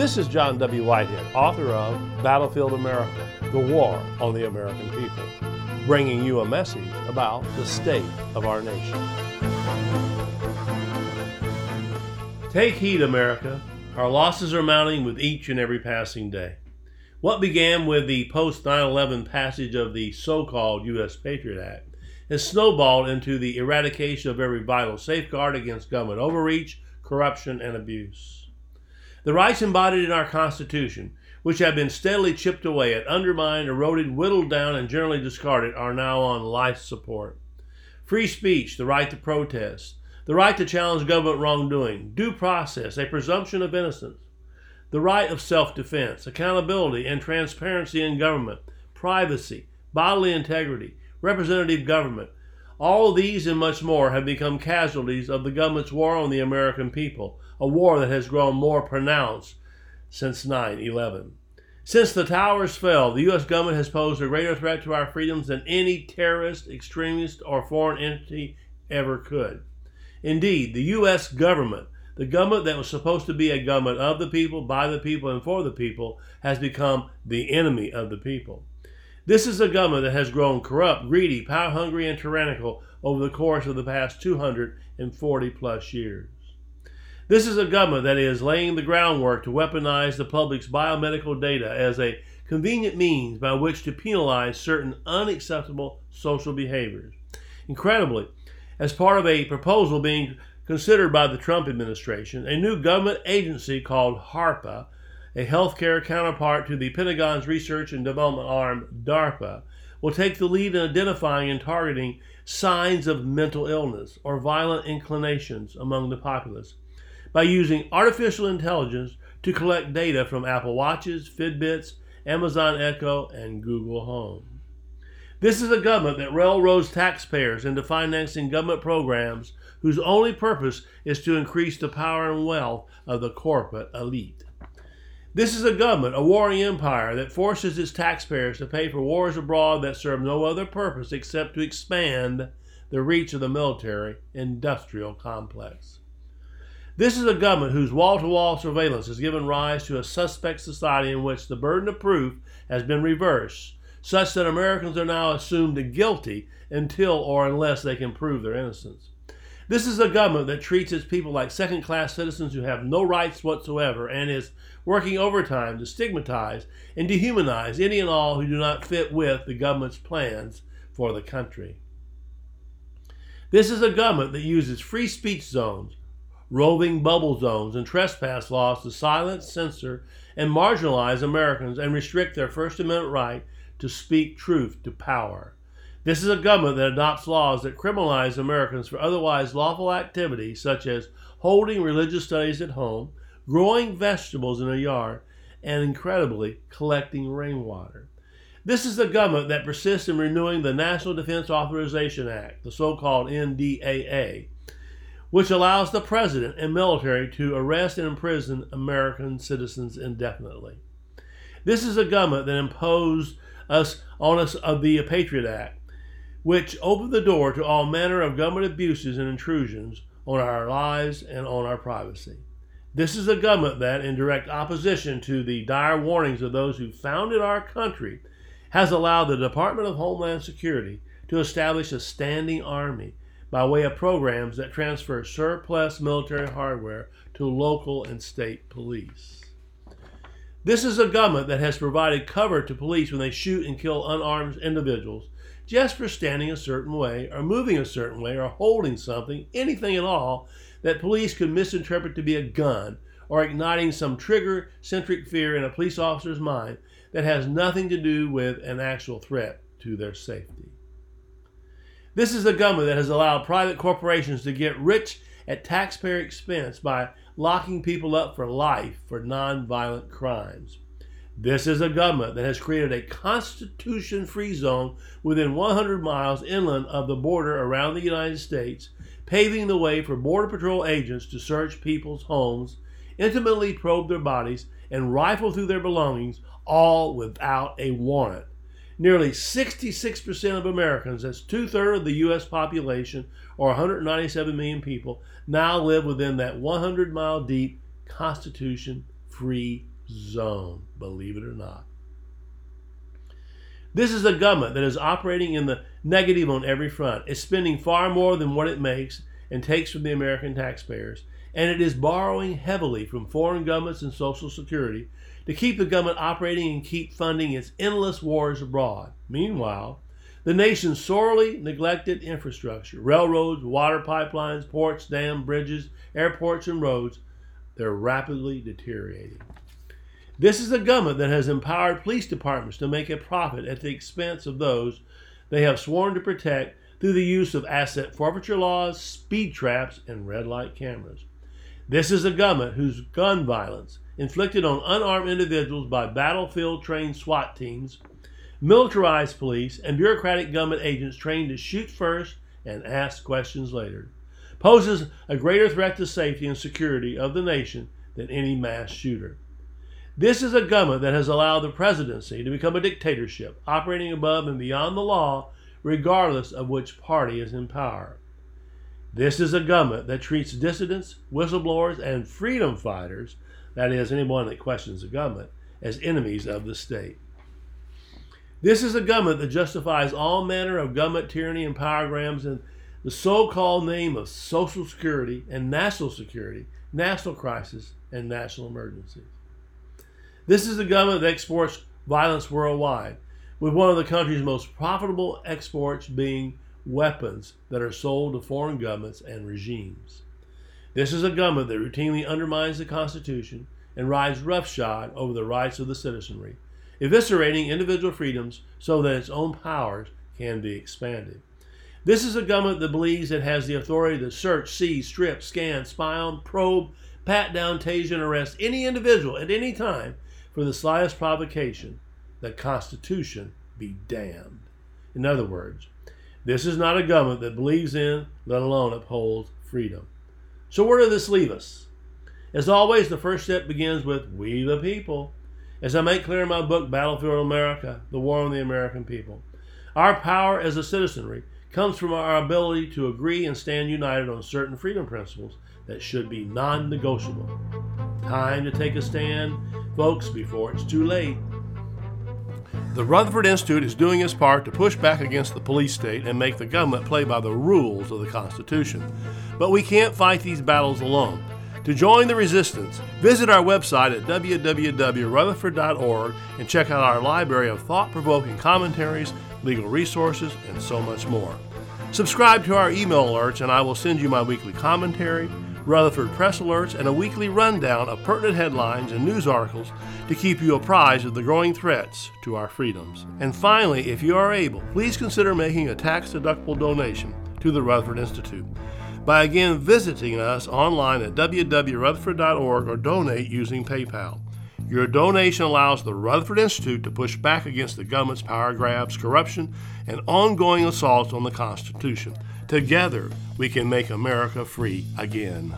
This is John W. Whitehead, author of Battlefield America The War on the American People, bringing you a message about the state of our nation. Take heed, America. Our losses are mounting with each and every passing day. What began with the post 9 11 passage of the so called U.S. Patriot Act has snowballed into the eradication of every vital safeguard against government overreach, corruption, and abuse. The rights embodied in our Constitution, which have been steadily chipped away at, undermined, eroded, whittled down, and generally discarded, are now on life support. Free speech, the right to protest, the right to challenge government wrongdoing, due process, a presumption of innocence, the right of self defense, accountability and transparency in government, privacy, bodily integrity, representative government, all these and much more have become casualties of the government's war on the American people, a war that has grown more pronounced since 9 11. Since the towers fell, the U.S. government has posed a greater threat to our freedoms than any terrorist, extremist, or foreign entity ever could. Indeed, the U.S. government, the government that was supposed to be a government of the people, by the people, and for the people, has become the enemy of the people. This is a government that has grown corrupt, greedy, power hungry, and tyrannical over the course of the past 240 plus years. This is a government that is laying the groundwork to weaponize the public's biomedical data as a convenient means by which to penalize certain unacceptable social behaviors. Incredibly, as part of a proposal being considered by the Trump administration, a new government agency called HARPA, a healthcare counterpart to the Pentagon's research and development arm, DARPA, will take the lead in identifying and targeting signs of mental illness or violent inclinations among the populace by using artificial intelligence to collect data from Apple Watches, Fitbits, Amazon Echo, and Google Home. This is a government that railroads taxpayers into financing government programs whose only purpose is to increase the power and wealth of the corporate elite. This is a government, a warring empire, that forces its taxpayers to pay for wars abroad that serve no other purpose except to expand the reach of the military industrial complex. This is a government whose wall to wall surveillance has given rise to a suspect society in which the burden of proof has been reversed, such that Americans are now assumed guilty until or unless they can prove their innocence. This is a government that treats its people like second class citizens who have no rights whatsoever and is working overtime to stigmatize and dehumanize any and all who do not fit with the government's plans for the country. This is a government that uses free speech zones roving bubble zones, and trespass laws to silence, censor, and marginalize Americans and restrict their First Amendment right to speak truth to power. This is a government that adopts laws that criminalize Americans for otherwise lawful activities such as holding religious studies at home, growing vegetables in a yard, and incredibly, collecting rainwater. This is the government that persists in renewing the National Defense Authorization Act, the so called NDAA, which allows the president and military to arrest and imprison American citizens indefinitely. This is a government that imposed us on us of the Patriot Act, which opened the door to all manner of government abuses and intrusions on our lives and on our privacy. This is a government that, in direct opposition to the dire warnings of those who founded our country, has allowed the Department of Homeland Security to establish a standing army by way of programs that transfer surplus military hardware to local and state police. This is a government that has provided cover to police when they shoot and kill unarmed individuals just for standing a certain way, or moving a certain way, or holding something, anything at all, that police could misinterpret to be a gun, or igniting some trigger centric fear in a police officer's mind that has nothing to do with an actual threat to their safety. This is a government that has allowed private corporations to get rich at taxpayer expense by locking people up for life for nonviolent crimes. This is a government that has created a constitution free zone within 100 miles inland of the border around the United States, paving the way for Border Patrol agents to search people's homes, intimately probe their bodies, and rifle through their belongings, all without a warrant. Nearly 66% of Americans, that's two thirds of the U.S. population, or 197 million people, now live within that 100 mile deep Constitution free zone, believe it or not. This is a government that is operating in the negative on every front. It's spending far more than what it makes and takes from the American taxpayers, and it is borrowing heavily from foreign governments and Social Security to keep the government operating and keep funding its endless wars abroad. Meanwhile, the nation's sorely neglected infrastructure, railroads, water pipelines, ports, dams, bridges, airports, and roads, they're rapidly deteriorating. This is a government that has empowered police departments to make a profit at the expense of those they have sworn to protect through the use of asset forfeiture laws, speed traps, and red light cameras. This is a government whose gun violence, inflicted on unarmed individuals by battlefield trained SWAT teams, militarized police, and bureaucratic government agents trained to shoot first and ask questions later, poses a greater threat to safety and security of the nation than any mass shooter. This is a government that has allowed the presidency to become a dictatorship, operating above and beyond the law, regardless of which party is in power. This is a government that treats dissidents, whistleblowers, and freedom fighters, that is, anyone that questions the government, as enemies of the state. This is a government that justifies all manner of government tyranny and power grabs in the so called name of Social Security and national security, national crisis, and national emergencies. This is a government that exports violence worldwide, with one of the country's most profitable exports being weapons that are sold to foreign governments and regimes. This is a government that routinely undermines the Constitution and rides roughshod over the rights of the citizenry, eviscerating individual freedoms so that its own powers can be expanded. This is a government that believes it has the authority to search, seize, strip, scan, spy on, probe, pat down, tase, and arrest any individual at any time for the slightest provocation, the Constitution be damned. In other words, this is not a government that believes in, let alone upholds, freedom. So, where does this leave us? As always, the first step begins with We the People. As I make clear in my book, Battlefield America The War on the American People, our power as a citizenry comes from our ability to agree and stand united on certain freedom principles that should be non negotiable. Time to take a stand, folks, before it's too late. The Rutherford Institute is doing its part to push back against the police state and make the government play by the rules of the Constitution. But we can't fight these battles alone. To join the resistance, visit our website at www.rutherford.org and check out our library of thought provoking commentaries, legal resources, and so much more. Subscribe to our email alerts, and I will send you my weekly commentary, Rutherford Press Alerts, and a weekly rundown of pertinent headlines and news articles to keep you apprised of the growing threats to our freedoms. And finally, if you are able, please consider making a tax deductible donation to the Rutherford Institute by again visiting us online at www.rutherford.org or donate using PayPal. Your donation allows the Rutherford Institute to push back against the government's power grabs, corruption, and ongoing assaults on the Constitution. Together, we can make America free again.